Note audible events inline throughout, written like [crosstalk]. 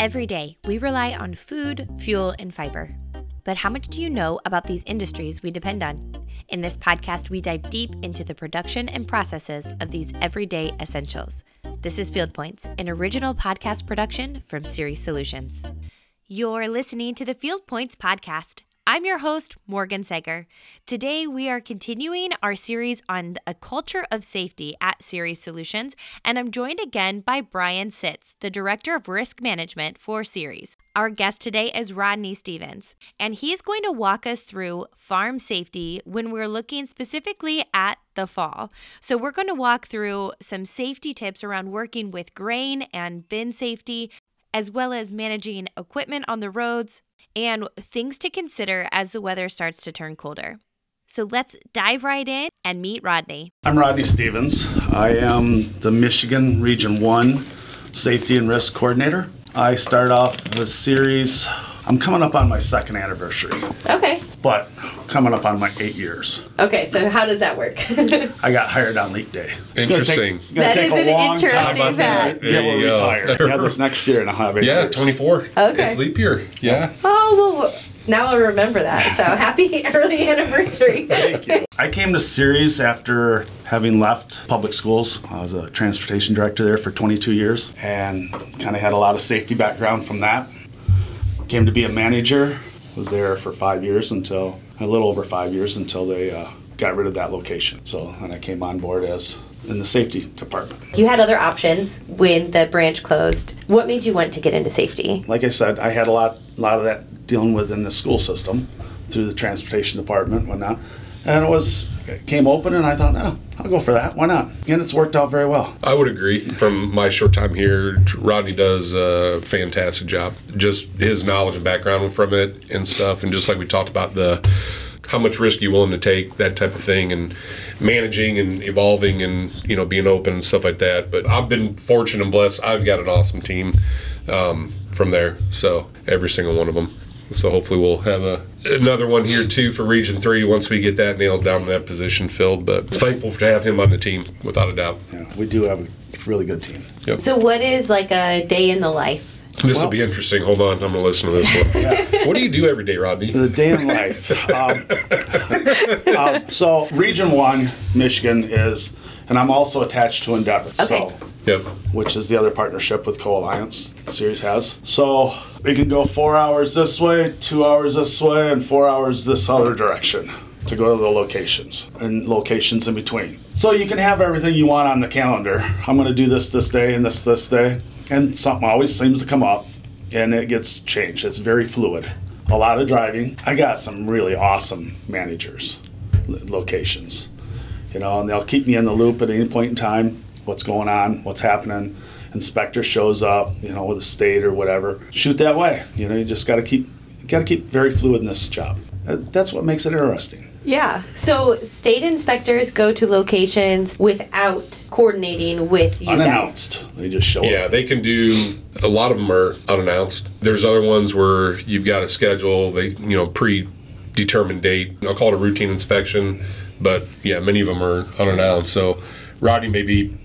Every day, we rely on food, fuel, and fiber. But how much do you know about these industries we depend on? In this podcast, we dive deep into the production and processes of these everyday essentials. This is Field Points, an original podcast production from Ceres Solutions. You're listening to the Field Points podcast. I'm your host, Morgan Sager. Today, we are continuing our series on a culture of safety at Ceres Solutions, and I'm joined again by Brian Sitz, the Director of Risk Management for Ceres. Our guest today is Rodney Stevens, and he's going to walk us through farm safety when we're looking specifically at the fall. So, we're going to walk through some safety tips around working with grain and bin safety, as well as managing equipment on the roads, and things to consider as the weather starts to turn colder. So let's dive right in and meet Rodney. I'm Rodney Stevens. I am the Michigan Region 1 Safety and Risk Coordinator. I start off with Ceres. I'm coming up on my second anniversary, Okay. but coming up on my eight years. Okay, so how does that work? [laughs] I got hired on leap day. It's gonna Interesting. Take, gonna That take is a an long interesting time about fact. that. to be able There to you go. retire. Yeah, this next year and a half. eight Yeah, years. 24. Okay. It's leap year. Yeah. oh, well, now I remember that. So [laughs] happy early anniversary. Thank you. I came to Ceres after having left public schools. I was a transportation director there for 22 years and kind of had a lot of safety background from that. Came to be a manager. Was there for five years until a little over five years until they uh, got rid of that location. So and I came on board as in the safety department. You had other options when the branch closed. What made you want to get into safety? Like I said, I had a lot, a lot of that dealing with in the school system through the transportation department, whatnot. And it was it came open, and I thought, no, I'll go for that. Why not? And it's worked out very well. I would agree. From my short time here, Rodney does a fantastic job. Just his knowledge and background from it and stuff, and just like we talked about the how much risk you willing to take, that type of thing, and managing and evolving and you know being open and stuff like that. But I've been fortunate and blessed. I've got an awesome team um, from there. So every single one of them. So hopefully we'll have a, another one here too for Region Three once we get that nailed down and that position filled. But thankful to have him on the team without a doubt. Yeah, we do have a really good team. So, what is like a day in the life? This will be interesting. Hold on, I'm gonna listen to this one. [laughs] What do you do every day, Rodney? The day in life. Um, [laughs] um, so, Region 1, Michigan is, and I'm also attached to Endeavor. Okay. So, Yep. which is the other partnership with Co Alliance Ceres has. So we can go four hours this way, two hours this way, and four hours this other direction to go to the locations and locations in between. So you can have everything you want on the calendar. I'm going to do this this day and this this day, and something always seems to come up, and it gets changed. It's very fluid. A lot of driving. I got some really awesome managers, locations you know, and they'll keep me in the loop at any point in time, what's going on, what's happening. Inspector shows up, you know, with the state or whatever. Shoot that way. You know, you just got to keep, got to keep very fluid in this job. Uh, That's what makes it interesting. Yeah. So, state inspectors go to locations without coordinating with you guys. Unannounced. They just show Yeah, up. Yeah, they can do. A lot of them are unannounced. There's other ones where you've got a schedule. They, you know, predetermined date. I'll call it a routine inspection, but yeah, many of them are unannounced. So, Rodney may be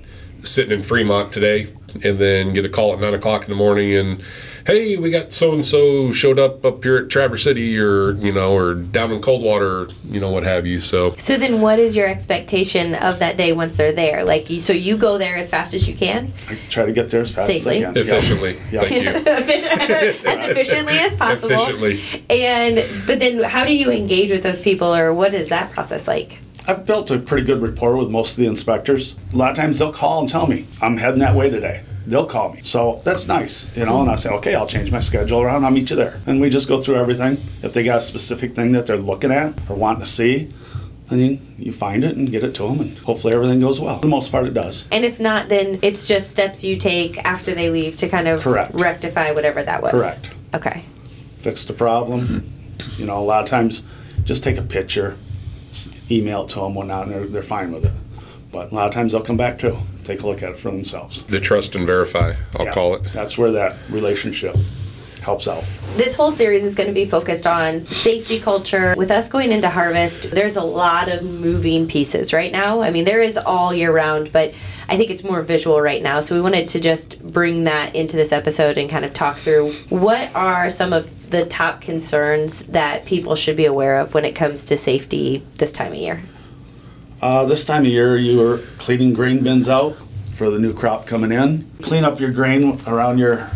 sitting in Fremont today, and then get a call at nine o'clock in the morning, and hey, we got so and so showed up up here at Traverse City, or you know, or down in Coldwater, you know, what have you. So, So then, what is your expectation of that day once they're there? Like, you, so you go there as fast as you can, I try to get there as fast Safely. as I can. Yeah. efficiently, Yeah. thank you. [laughs] [laughs] as efficiently as possible. Efficiently. And but then, how do you engage with those people, or what is that process like? I've built a pretty good rapport with most of the inspectors. A lot of times they'll call and tell me, I'm heading that way today. They'll call me. So that's nice, you know, and I say, okay, I'll change my schedule around. I'll meet you there. And we just go through everything. If they got a specific thing that they're looking at or wanting to see, then you, you find it and get it to them, and hopefully everything goes well. For the most part, it does. And if not, then it's just steps you take after they leave to kind of Correct. rectify whatever that was. Correct. Okay. Fix the problem. You know, a lot of times just take a picture, email it to them, whatnot, and they're, they're fine with it. But a lot of times they'll come back too, take a look at it for themselves. The trust and verify, I'll Yeah, call it. That's where that relationship helps out. This whole series is going to be focused on safety culture. With us going into harvest, there's a lot of moving pieces right now. I mean, there is all year round, but I think it's more visual right now. So we wanted to just bring that into this episode and kind of talk through what are some of the top concerns that people should be aware of when it comes to safety this time of year. Uh, this time of year, you are cleaning grain bins out for the new crop coming in. Clean up your grain around your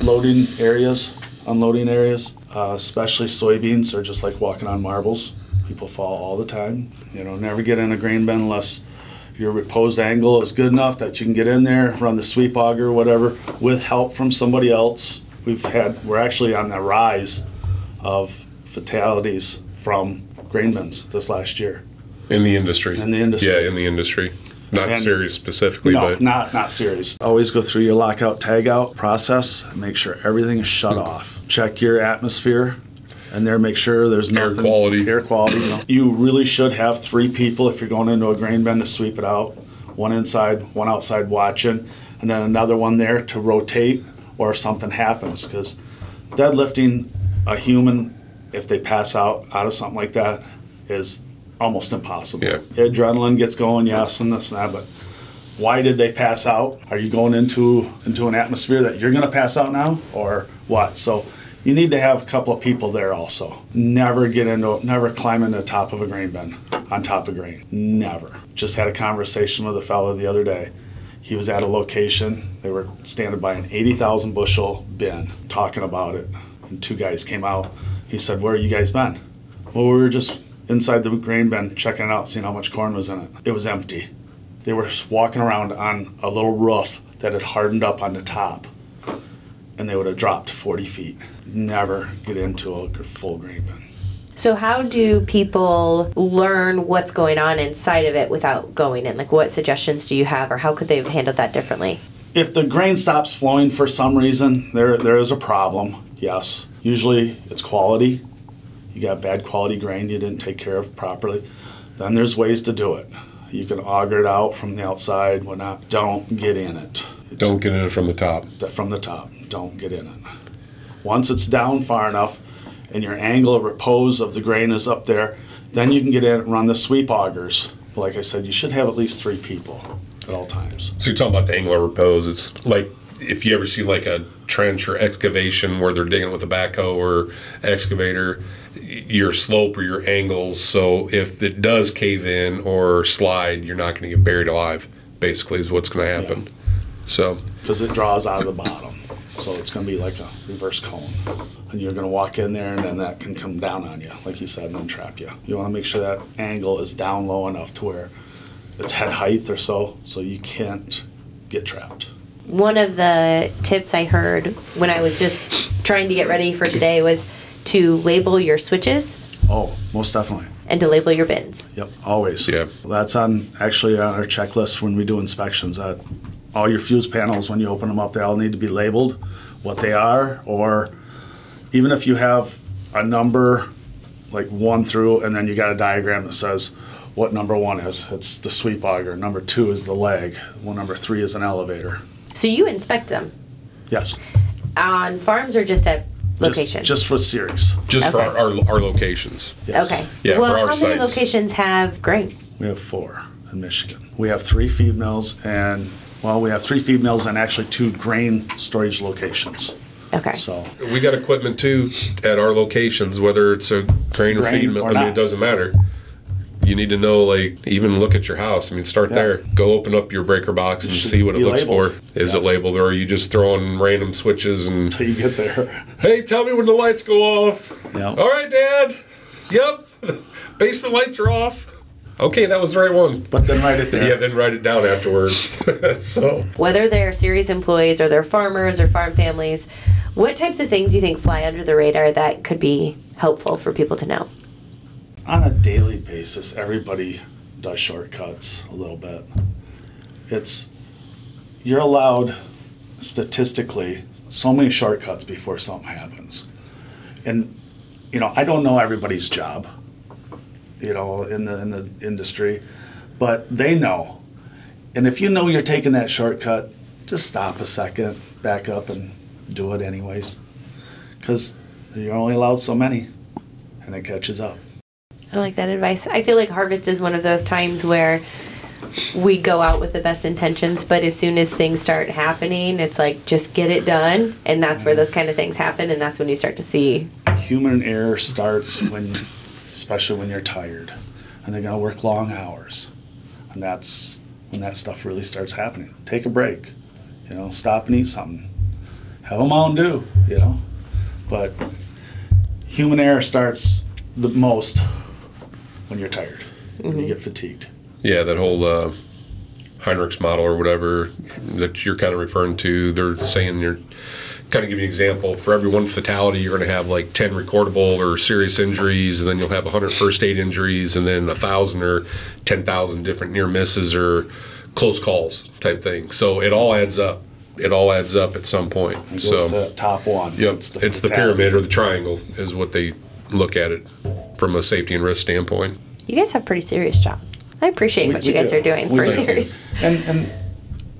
loading areas, unloading areas, uh, especially soybeans are just like walking on marbles. People fall all the time. You know, never get in a grain bin unless your reposed angle is good enough that you can get in there, run the sweep auger, whatever, with help from somebody else. We've had, we're actually on the rise of fatalities from grain bins this last year. In the industry. In the industry. Yeah, in the industry. Not And- serious specifically, No, but not not serious. Always go through your lockout tagout process. and Make sure everything is shut hmm. off. Check your atmosphere, and there make sure there's Air nothing. quality. Air quality. You, know. You really should have three people if you're going into a grain bin to sweep it out. One inside, one outside watching, and then another one there to rotate or something happens. Because deadlifting a human, if they pass out out of something like that, is almost impossible. Yeah. Adrenaline gets going, yes, and this and that, but why did they pass out? Are you going into into an atmosphere that you're going to pass out now, or what? So you need to have a couple of people there also. Never get into, never climb into the top of a grain bin on top of grain. Never. Just had a conversation with a fellow the other day. He was at a location. They were standing by an 80,000 bushel bin talking about it. And two guys came out. He said, Where have you guys been? Well, we were just inside the grain bin checking it out, seeing how much corn was in it. It was empty. They were walking around on a little roof that had hardened up on the top, and they would have dropped 40 feet. Never get into a full grain bin. So, how do people learn what's going on inside of it without going in? Like, what suggestions do you have, or how could they have handled that differently? If the grain stops flowing for some reason, there there is a problem. Yes, usually it's quality. You got bad quality grain you didn't take care of properly. Then there's ways to do it. You can auger it out from the outside, whatnot. Don't get in it. It's- don't get in it from the top. that from the top. Don't get in it. Once it's down far enough and your angle of repose of the grain is up there, then you can get in and run the sweep augers. Like I said, you should have at least three people at all times. So you're talking about the angle of repose. It's like if you ever see like a trench or excavation where they're digging with a backhoe or excavator, your slope or your angles. So if it does cave in or slide, you're not going to get buried alive. Basically, is what's going to happen. So Because it draws out of the bottom. So it's going to be like a reverse cone. And you're going to walk in there and then that can come down on you, like you said, and then trap you. You want to make sure that angle is down low enough to where it's head height or so, so you can't get trapped. One of the tips I heard when I was just trying to get ready for today was to label your switches Oh, most definitely. and to label your bins. Yep, always. Yeah. That's on, actually on our checklist when we do inspections, that all your fuse panels, when you open them up, they all need to be labeled, what they are, or even if you have a number, like one through, and then you got a diagram that says what number one is. It's the sweep auger, number two is the leg, one number three is an elevator. So you inspect them Yes. on farms or just at locations? Just for Ceres. just for our, our, our locations. Yes. Okay. Yeah, well, for our how many locations have grain? We have four in Michigan. We have three feed mills and, well, we have three feed mills and actually two grain storage locations. Okay. So We got equipment too at our locations, whether it's a grain or Grain feed mill. or I mean, not. it doesn't matter. You need to know, like, even look at your house. I mean, start Yeah. there. Go open up your breaker box and should see what it be looks labeled. for. Is it Yes. labeled, or are you just throwing random switches and till you get there. [laughs] hey, tell me when the lights go off? Yeah. All right, Dad. Yep. [laughs] Basement lights are off. Okay, that was the right one. But then write it there. Yeah, then write it down afterwards. [laughs] so Whether they're Ceres employees or they're farmers or farm families, what types of things do you think fly under the radar that could be helpful for people to know? On a daily basis, everybody does shortcuts a little bit. It's you're allowed statistically so many shortcuts before something happens. And you know, I don't know everybody's job, you know, in the in the industry, but they know. And if you know you're taking that shortcut, just stop a second, back up and do it anyways. because you're only allowed so many, and it catches up. I like that advice. I feel like harvest is one of those times where we go out with the best intentions, but as soon as things start happening, it's like just get it done, and that's where mm-hmm. those kind of things happen, and that's when you start to see. Human error starts when, especially when you're tired, and they're gonna work long hours, and that's when that stuff really starts happening. Take a break, you know, stop and eat something, have a Mountain Dew, you know, but human error starts the most when you're tired, when you get fatigued. Yeah, that whole uh, Heinrich's model or whatever that you're kind of referring to, they're saying you're kind of give you an example. For every one fatality, you're going to have like 10 recordable or serious injuries, and then you'll have 100 first aid injuries, and then a 1,000 or 10,000 different near misses or close calls type thing. So it all adds up. It all adds up at some point. It So, the top one. yep, it's the, fatality. pyramid or the triangle is what they look at it from a safety and risk standpoint. You guys have pretty serious jobs. I appreciate We- what we you guys do. are doing We for do. serious. And, and,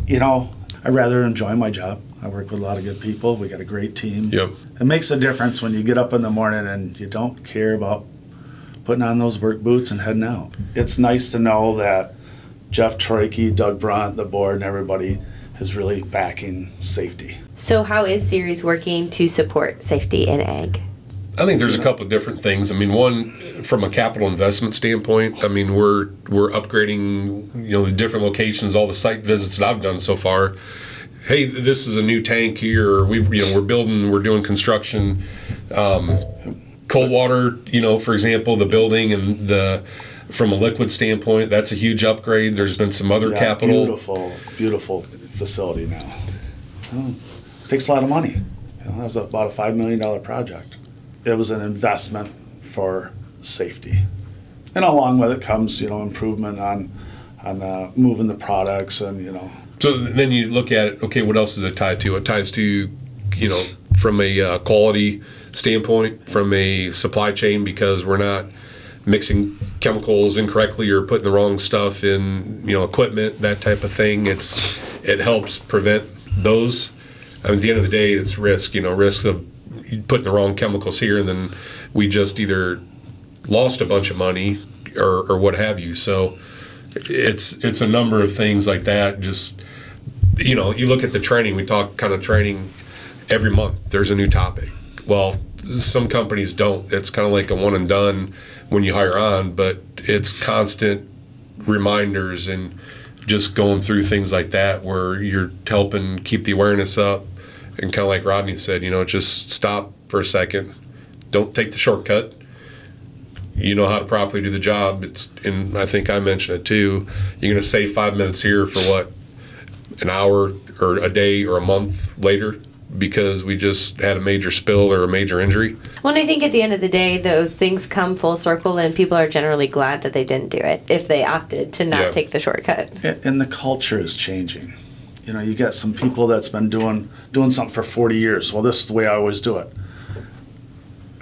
you know, I rather enjoy my job. I work with a lot of good people. We got a great team. Yep. It makes a difference when you get up in the morning and you don't care about putting on those work boots and heading out. It's nice to know that Jeff Troike, Doug Brunt, the board, and everybody is really backing safety. So, how is Ceres working to support safety in ag? I think there's a couple of different things. I mean, one from a capital investment standpoint. I mean, we're we're upgrading, you know, the different locations, all the site visits that I've done so far. Hey, this is a new tank here. We, you know, we're building, we're doing construction. Um, Coldwater, you know, for example, the building and the from a liquid standpoint, that's a huge upgrade. There's been some other Yeah, capital. Beautiful, beautiful facility now. Oh, takes a lot of money. You know, that was about a five million dollar project. It was an investment for safety, and along with it comes, you know, improvement on on uh, moving the products and you know, So then you look at it. Okay, what else is it tied to? It ties to, you know, from a uh, quality standpoint, from a supply chain, because we're not mixing chemicals incorrectly or putting the wrong stuff in, you know, equipment, that type of thing. It's it helps prevent those. I mean, at the end of the day, it's risk. You know, risk of putting the wrong chemicals here, and then we just either lost a bunch of money or, or what have you. So it's it's a number of things like that. Just you know, you look at the training. We talk kind of training every month. There's a new topic. Well, some companies don't. It's kind of like a one and done when you hire on, but it's constant reminders and just going through things like that where you're helping keep the awareness up. And kind of like Rodney said, you know, just stop for a second. Don't take the shortcut you know how to properly do the job. It's and I think I mentioned it too. You're going to save five minutes here for what an hour or a day or a month later because we just had a major spill or a major injury. Well, I think at the end of the day, those things come full circle, and people are generally glad that they didn't do it if they opted to not Yeah. take the shortcut. and and the culture is changing. You know, you got some people that's been doing doing something for 40 years. Well, this is the way I always do it.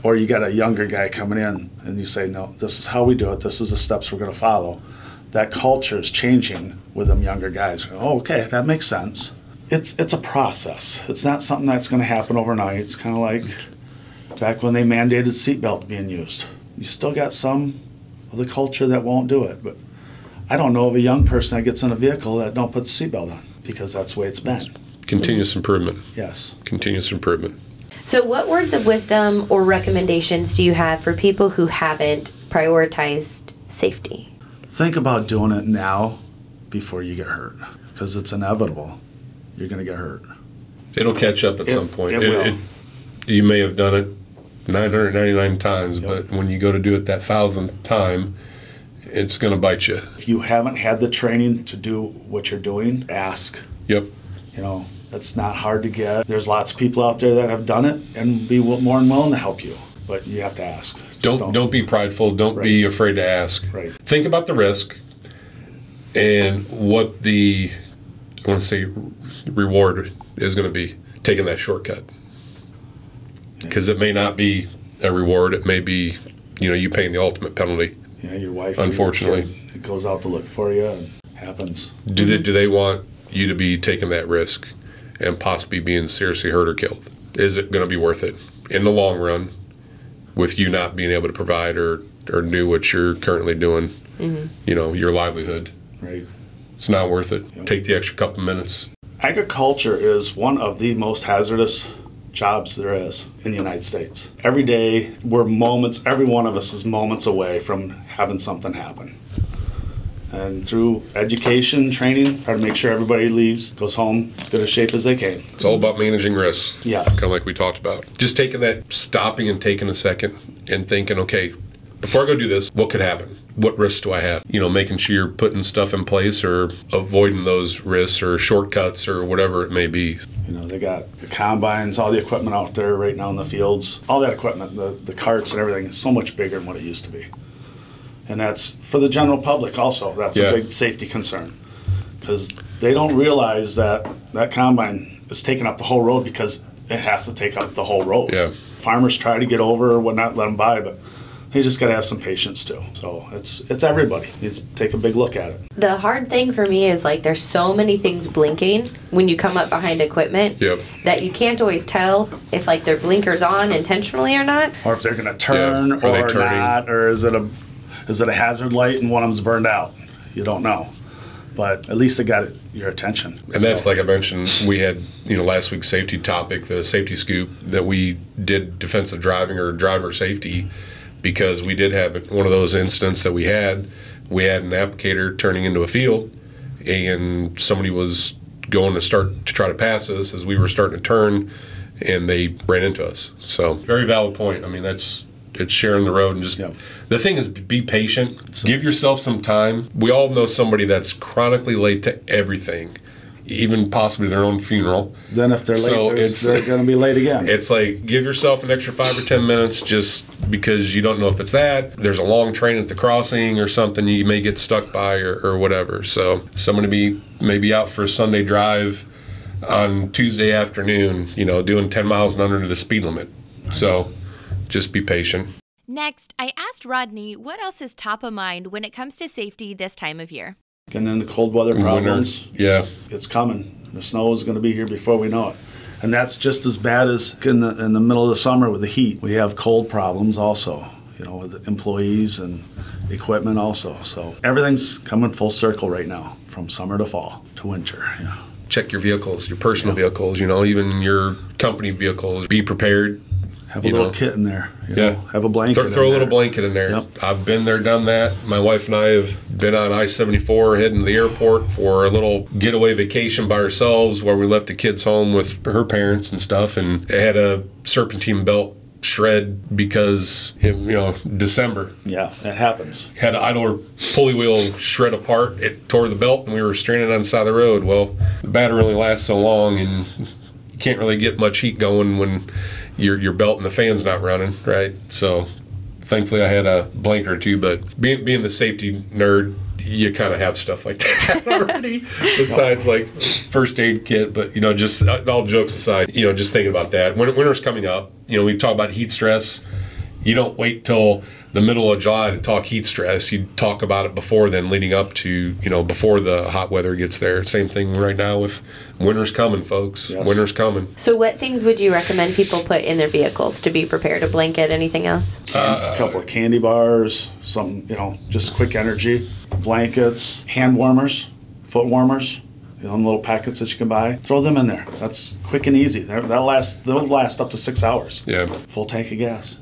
Or you got a younger guy coming in and you say, no, this is how we do it. This is the steps we're going to follow. That culture is changing with them younger guys. Oh, okay, that makes sense. It's it's a process. It's not something that's going to happen overnight. It's kind of like back when they mandated seatbelt being used. You still got some of the culture that won't do it, but I don't know of a young person that gets in a vehicle that don't put the seatbelt on because that's the way it's been. Continuous improvement. Yes. Continuous improvement. So, what words of wisdom or recommendations do you have for people who haven't prioritized safety? Think about doing it now before you get hurt because it's inevitable. You're going to get hurt. It'll catch up at It- some point. it will. you may have done it 999 times, Yep. but when you go to do it that thousandth time, it's going to bite you. If you haven't had the training to do what you're doing, ask. Yep. You know, it's not hard to get. There's lots of people out there that have done it and be more than willing to help you, but you have to ask. Just Don't don't be prideful. Don't be afraid to ask. Right. Think about the risk and what the I want to say reward is going to be taking that shortcut. Because it may not be a reward. It may be you know you paying the ultimate penalty. Yeah, your wife. or your Unfortunately. kid goes out to look for you and happens. Do they do they want you to be taking that risk and possibly being seriously hurt or killed? Is it going to be worth it? in the long run with you not being able to provide or or do what you're currently doing. Mm-hmm. You know, your livelihood. Right. It's not worth it. Take the extra couple minutes. Agriculture is one of the most hazardous jobs there is in the United States. Every day, we're moments, every one of us is moments away from having something happen. And through education, training, try to make sure everybody leaves, goes home as good a shape as they can. It's all about managing risks. Yes. Kind of like we talked about. Just taking that, stopping and taking a second and thinking, okay, before I go do this, what could happen? What risks do I have? You know, making sure you're putting stuff in place or avoiding those risks or shortcuts or whatever it may be. You know, they got the combines, all the equipment out there right now in the fields. All that equipment, the, the carts and everything is so much bigger than what it used to be. And that's for the general public also. That's Yeah. a big safety concern. Because they don't realize that that combine is taking up the whole road because it has to take up the whole road. Yeah. Farmers try to get over or whatnot, let them by, but you just got to have some patience too. So it's it's everybody needs to take a big look at it. The hard thing for me is like there's so many things blinking when you come up behind equipment Yep. that you can't always tell if like their blinkers on intentionally or not. or if they're going to turn Yeah, are they or not, or is it a is it a hazard light and one of them's burned out? You don't know, but at least it got your attention. And that's like I mentioned, we had, you know, last week's safety topic, the safety scoop, that we did defensive driving or driver safety because we did have one of those incidents that we had. We had an applicator turning into a field and somebody was going to start to try to pass us as we were starting to turn and they ran into us. So, very valid point. I mean, that's it's sharing the road and just Yeah. the thing is be patient. Give yourself some time. We all know somebody that's chronically late to everything, even possibly their own funeral. then if they're late, So they're, it's- they're going to be late again. It's like give yourself an extra five or ten minutes just because you don't know if it's that. There's a long train at the crossing or something you may get stuck by or, or whatever. So someone may be maybe out for a Sunday drive on Tuesday afternoon, you know, doing ten miles and under the speed limit. So just be patient. Next, I asked Rodney what else is top of mind when it comes to safety this time of year. Getting the cold weather problems, Winter, yeah. it's coming. The snow is going to be here before we know it. And that's just as bad as in the, in the middle of the summer with the heat. We have cold problems also, you know, with employees and equipment also. So everything's coming full circle right now from summer to fall to winter. Yeah. check your vehicles, your personal vehicles, you know, even your company vehicles. Be prepared. Have a little know. kit in there. Yeah. know, Have a blanket. Throw, a little there. blanket in there. Yep. I've been there, done that. My wife and I have been on I 74 heading to the airport for a little getaway vacation by ourselves where we left the kids home with her parents and stuff and had a serpentine belt shred because, you know, December. Yeah, it happens. had an idler pulley wheel shred apart. It tore the belt, and we were stranded on the side of the road. Well, the battery only lasts so long, and you can't really get much heat going when your your belt and the fan's not running, right? So, thankfully, I had a blanket or two. But being being the safety nerd, you kind of have stuff like that [laughs] already. Besides, like first aid kit, but you know, just uh, all jokes aside, you know, just thinking about that. Winter's coming up, you know, we talk about heat stress you don't wait till the middle of July to talk heat stress. You talk about it before then, leading up to you know before the hot weather gets there. Same thing right now with winter's coming, folks. Yes. Winter's coming. So what things would you recommend people put in their vehicles to be prepared? A blanket, anything else? Uh, a couple of candy bars, some, you know, just quick energy, blankets, hand warmers, foot warmers, you know, little packets that you can buy. Throw them in there. That's quick and easy. They're- That'll last, they'll last up to six hours. Yeah, Full tank of gas.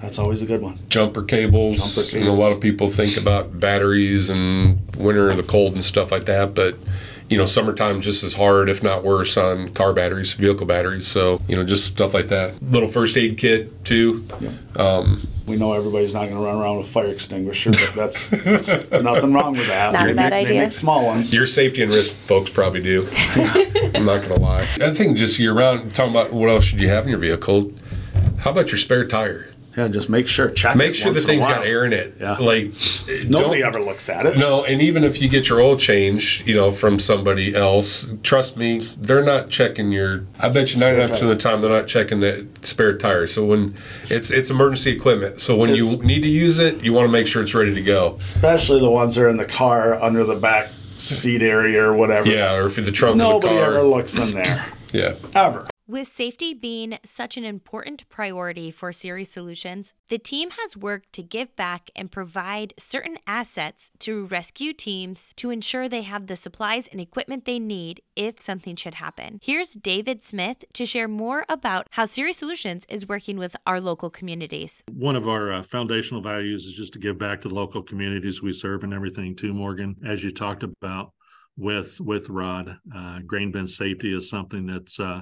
That's always a good one. jumper cables. Jumper You know, a lot of people think about batteries and winter, and the cold and stuff like that, but. You know, summertime's just as hard, if not worse, on car batteries, vehicle batteries. So, you know, just stuff like that. Little first aid kit too. Um, We know everybody's not going to run around with a fire extinguisher, but that's, that's [laughs] nothing wrong with that. Not a bad make- idea. They make small ones. Your safety and risk folks probably do. I'm not gonna lie. I think just year round, talking about what else should you have in your vehicle. How about your spare tire? Yeah, just make sure. Check Make it sure the once in a thing's got air in it. Yeah. Like Nobody ever looks at it. No, and even if you get your oil change, you know, from somebody else, trust me, they're not checking your. I bet you Spare ninety nine percent of the time they're not checking the spare tire. So when it's it's emergency equipment, so when you need to use it, you want to make sure it's ready to go. Especially the ones that are in the car under the back seat area or whatever. Yeah, or if the trunk Nobody of the car. ever looks in there. yeah. Ever. With safety being such an important priority for Ceres Solutions, the team has worked to give back and provide certain assets to rescue teams to ensure they have the supplies and equipment they need if something should happen. Here's David Smith to share more about how Ceres Solutions is working with our local communities. One of our uh, foundational values is just to give back to the local communities we serve and everything too, Morgan. As you talked about with with Rod, uh, grain bin safety is something that's uh,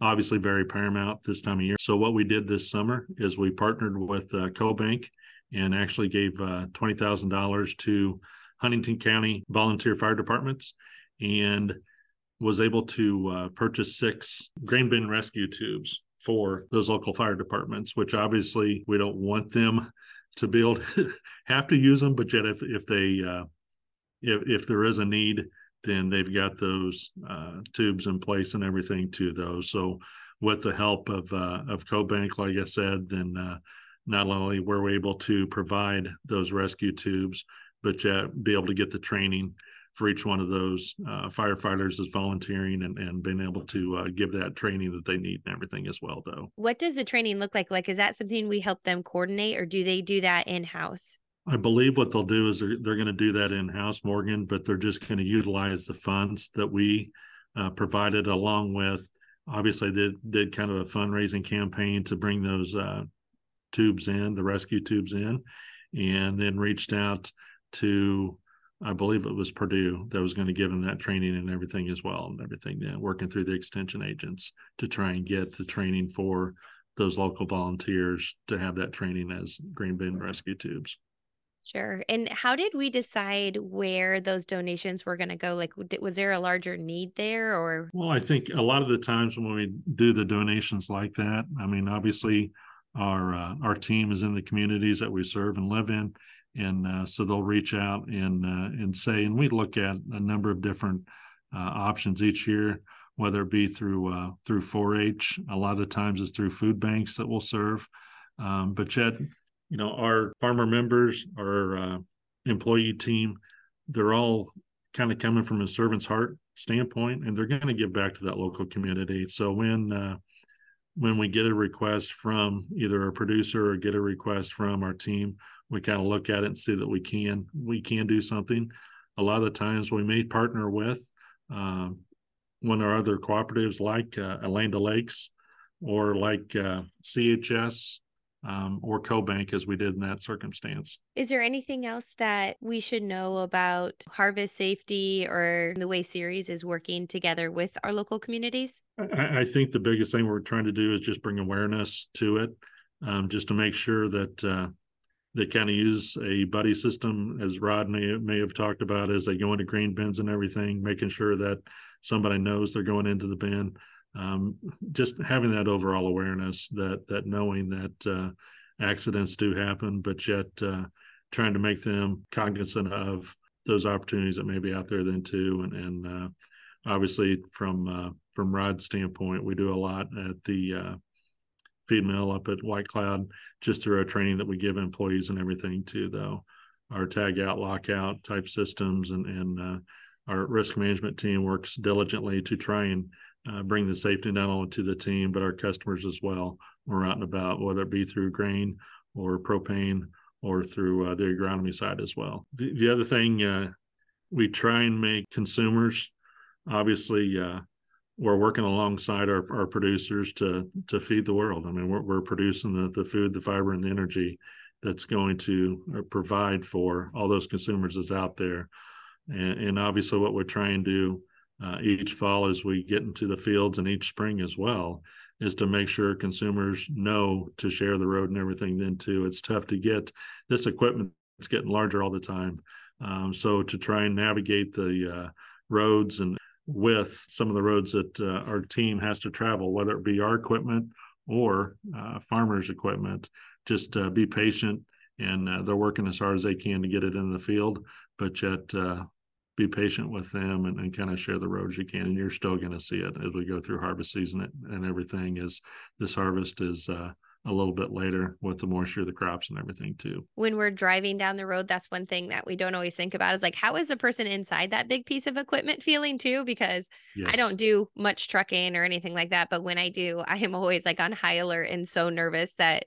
obviously very paramount this time of year. So what we did this summer is we partnered with uh, CoBank and actually gave uh, twenty thousand dollars to Huntington County volunteer fire departments and was able to uh, purchase six grain bin rescue tubes for those local fire departments, which obviously we don't want them to be able [laughs] have to use them, but yet if if they uh, if if there is a need, then they've got those uh, tubes in place and everything to those. So with the help of uh, of CoBank, like I said, then uh, not only were we able to provide those rescue tubes, but yet be able to get the training for each one of those uh, firefighters is volunteering and, and being able to uh, give that training that they need and everything as well though. What does the training look like? Like is that something we help them coordinate or do they do that in-house I believe what they'll do is they're, they're going to do that in house, Morgan, but they're just going to utilize the funds that we uh, provided along with. Obviously, did did kind of a fundraising campaign to bring those uh, tubes in, the rescue tubes in, and then reached out to, I believe it was Purdue that was going to give them that training and everything as well, and everything. Yeah, working through the extension agents to try and get the training for those local volunteers to have that training as green bin rescue tubes. Sure. And how did we decide where those donations were going to go? Like, was there a larger need there or? Well, I think a lot of the times when we do the donations like that, I mean, obviously our uh, our team is in the communities that we serve and live in. And uh, so they'll reach out and uh, and say, and we look at a number of different uh, options each year, whether it be through uh, through 4-H. A lot of the times it's through food banks that we'll serve. Um, but yet you know our farmer members our uh, employee team they're all kind of coming from a servant's heart standpoint and they're going to give back to that local community. So when uh, when we get a request from either a producer or get a request from our team we kind of look at it and see that we can we can do something. A lot of the times we may partner with um, one our other cooperatives like uh, Lakes or like uh, CHS um, or CoBank as we did in that circumstance. Is there anything else that we should know about harvest safety or the way Ceres is working together with our local communities? I, I think the biggest thing we're trying to do is just bring awareness to it, um, just to make sure that uh, they kind of use a buddy system, as Rod may, may have talked about, as they go into grain bins and everything, making sure that somebody knows they're going into the bin um, just having that overall awareness that that knowing that uh, accidents do happen, but yet uh, trying to make them cognizant of those opportunities that may be out there then too, and and uh, obviously from uh, from Rod's standpoint, we do a lot at the uh, feed mill up at White Cloud, just through our training that we give employees and everything too, though. Our tag out, lockout type systems and and uh, our risk management team works diligently to try and uh, bring the safety not only to the team but our customers as well. We're out and about, whether it be through grain or propane or through uh, the agronomy side as well. The, the other thing uh, we try and make consumers, obviously, uh, we're working alongside our, our producers to to feed the world. I mean, we're, we're producing the, the food, the fiber, and the energy that's going to uh, provide for all those consumers that's out there. And, and obviously, what we're trying to do uh, each fall as we get into the fields and each spring as well is to make sure consumers know to share the road and everything then too. It's tough to get this equipment it's getting larger all the time. Um, so to try and navigate the uh, roads and with some of the roads that uh, our team has to travel whether it be our equipment or uh, farmers equipment just uh, be patient and uh, they're working as hard as they can to get it in the field. But yet be patient with them and, and kind of share the roads you can. And you're still going to see it as we go through harvest season and everything. Is this harvest is uh, a little bit later with the moisture of the crops and everything too. When we're driving down the road, that's one thing that we don't always think about is like, how is the person inside that big piece of equipment feeling too? Because yes. I don't do much trucking or anything like that. But when I do, I am always like on high alert and so nervous that,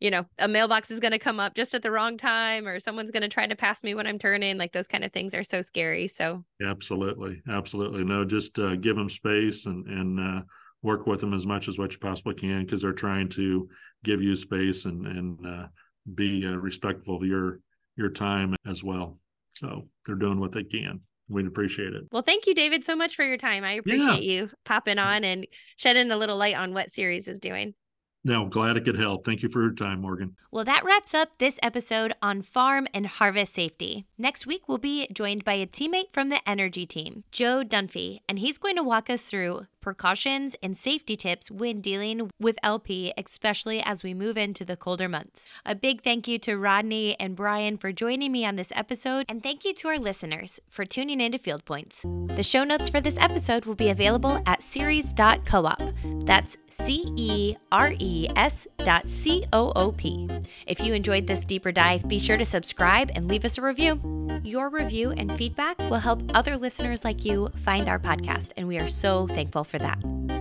you know, a mailbox is going to come up just at the wrong time or someone's going to try to pass me when I'm turning. Like those kind of things are so scary. So, absolutely. Absolutely. No, just uh, give them space and, and, uh, work with them as much as what you possibly can because they're trying to give you space and and uh, be uh, respectful of your your time as well. So they're doing what they can. We'd appreciate it. Well, thank you, David, so much for your time. I appreciate yeah. you popping on and shedding a little light on what Ceres is doing. No, glad it could help. Thank you for your time, Morgan. Well, that wraps up this episode on farm and harvest safety. Next week, we'll be joined by a teammate from the energy team, Joe Dunphy, and he's going to walk us through precautions and safety tips when dealing with LP, especially as we move into the colder months. A big thank you to Rodney and Brian for joining me on this episode, and thank you to our listeners for tuning into Field Points. The show notes for this episode will be available at ceres.coop. That's C E R E S dot C O O P. If you enjoyed this deeper dive, be sure to subscribe and leave us a review. Your review and feedback will help other listeners like you find our podcast, and we are so thankful for that.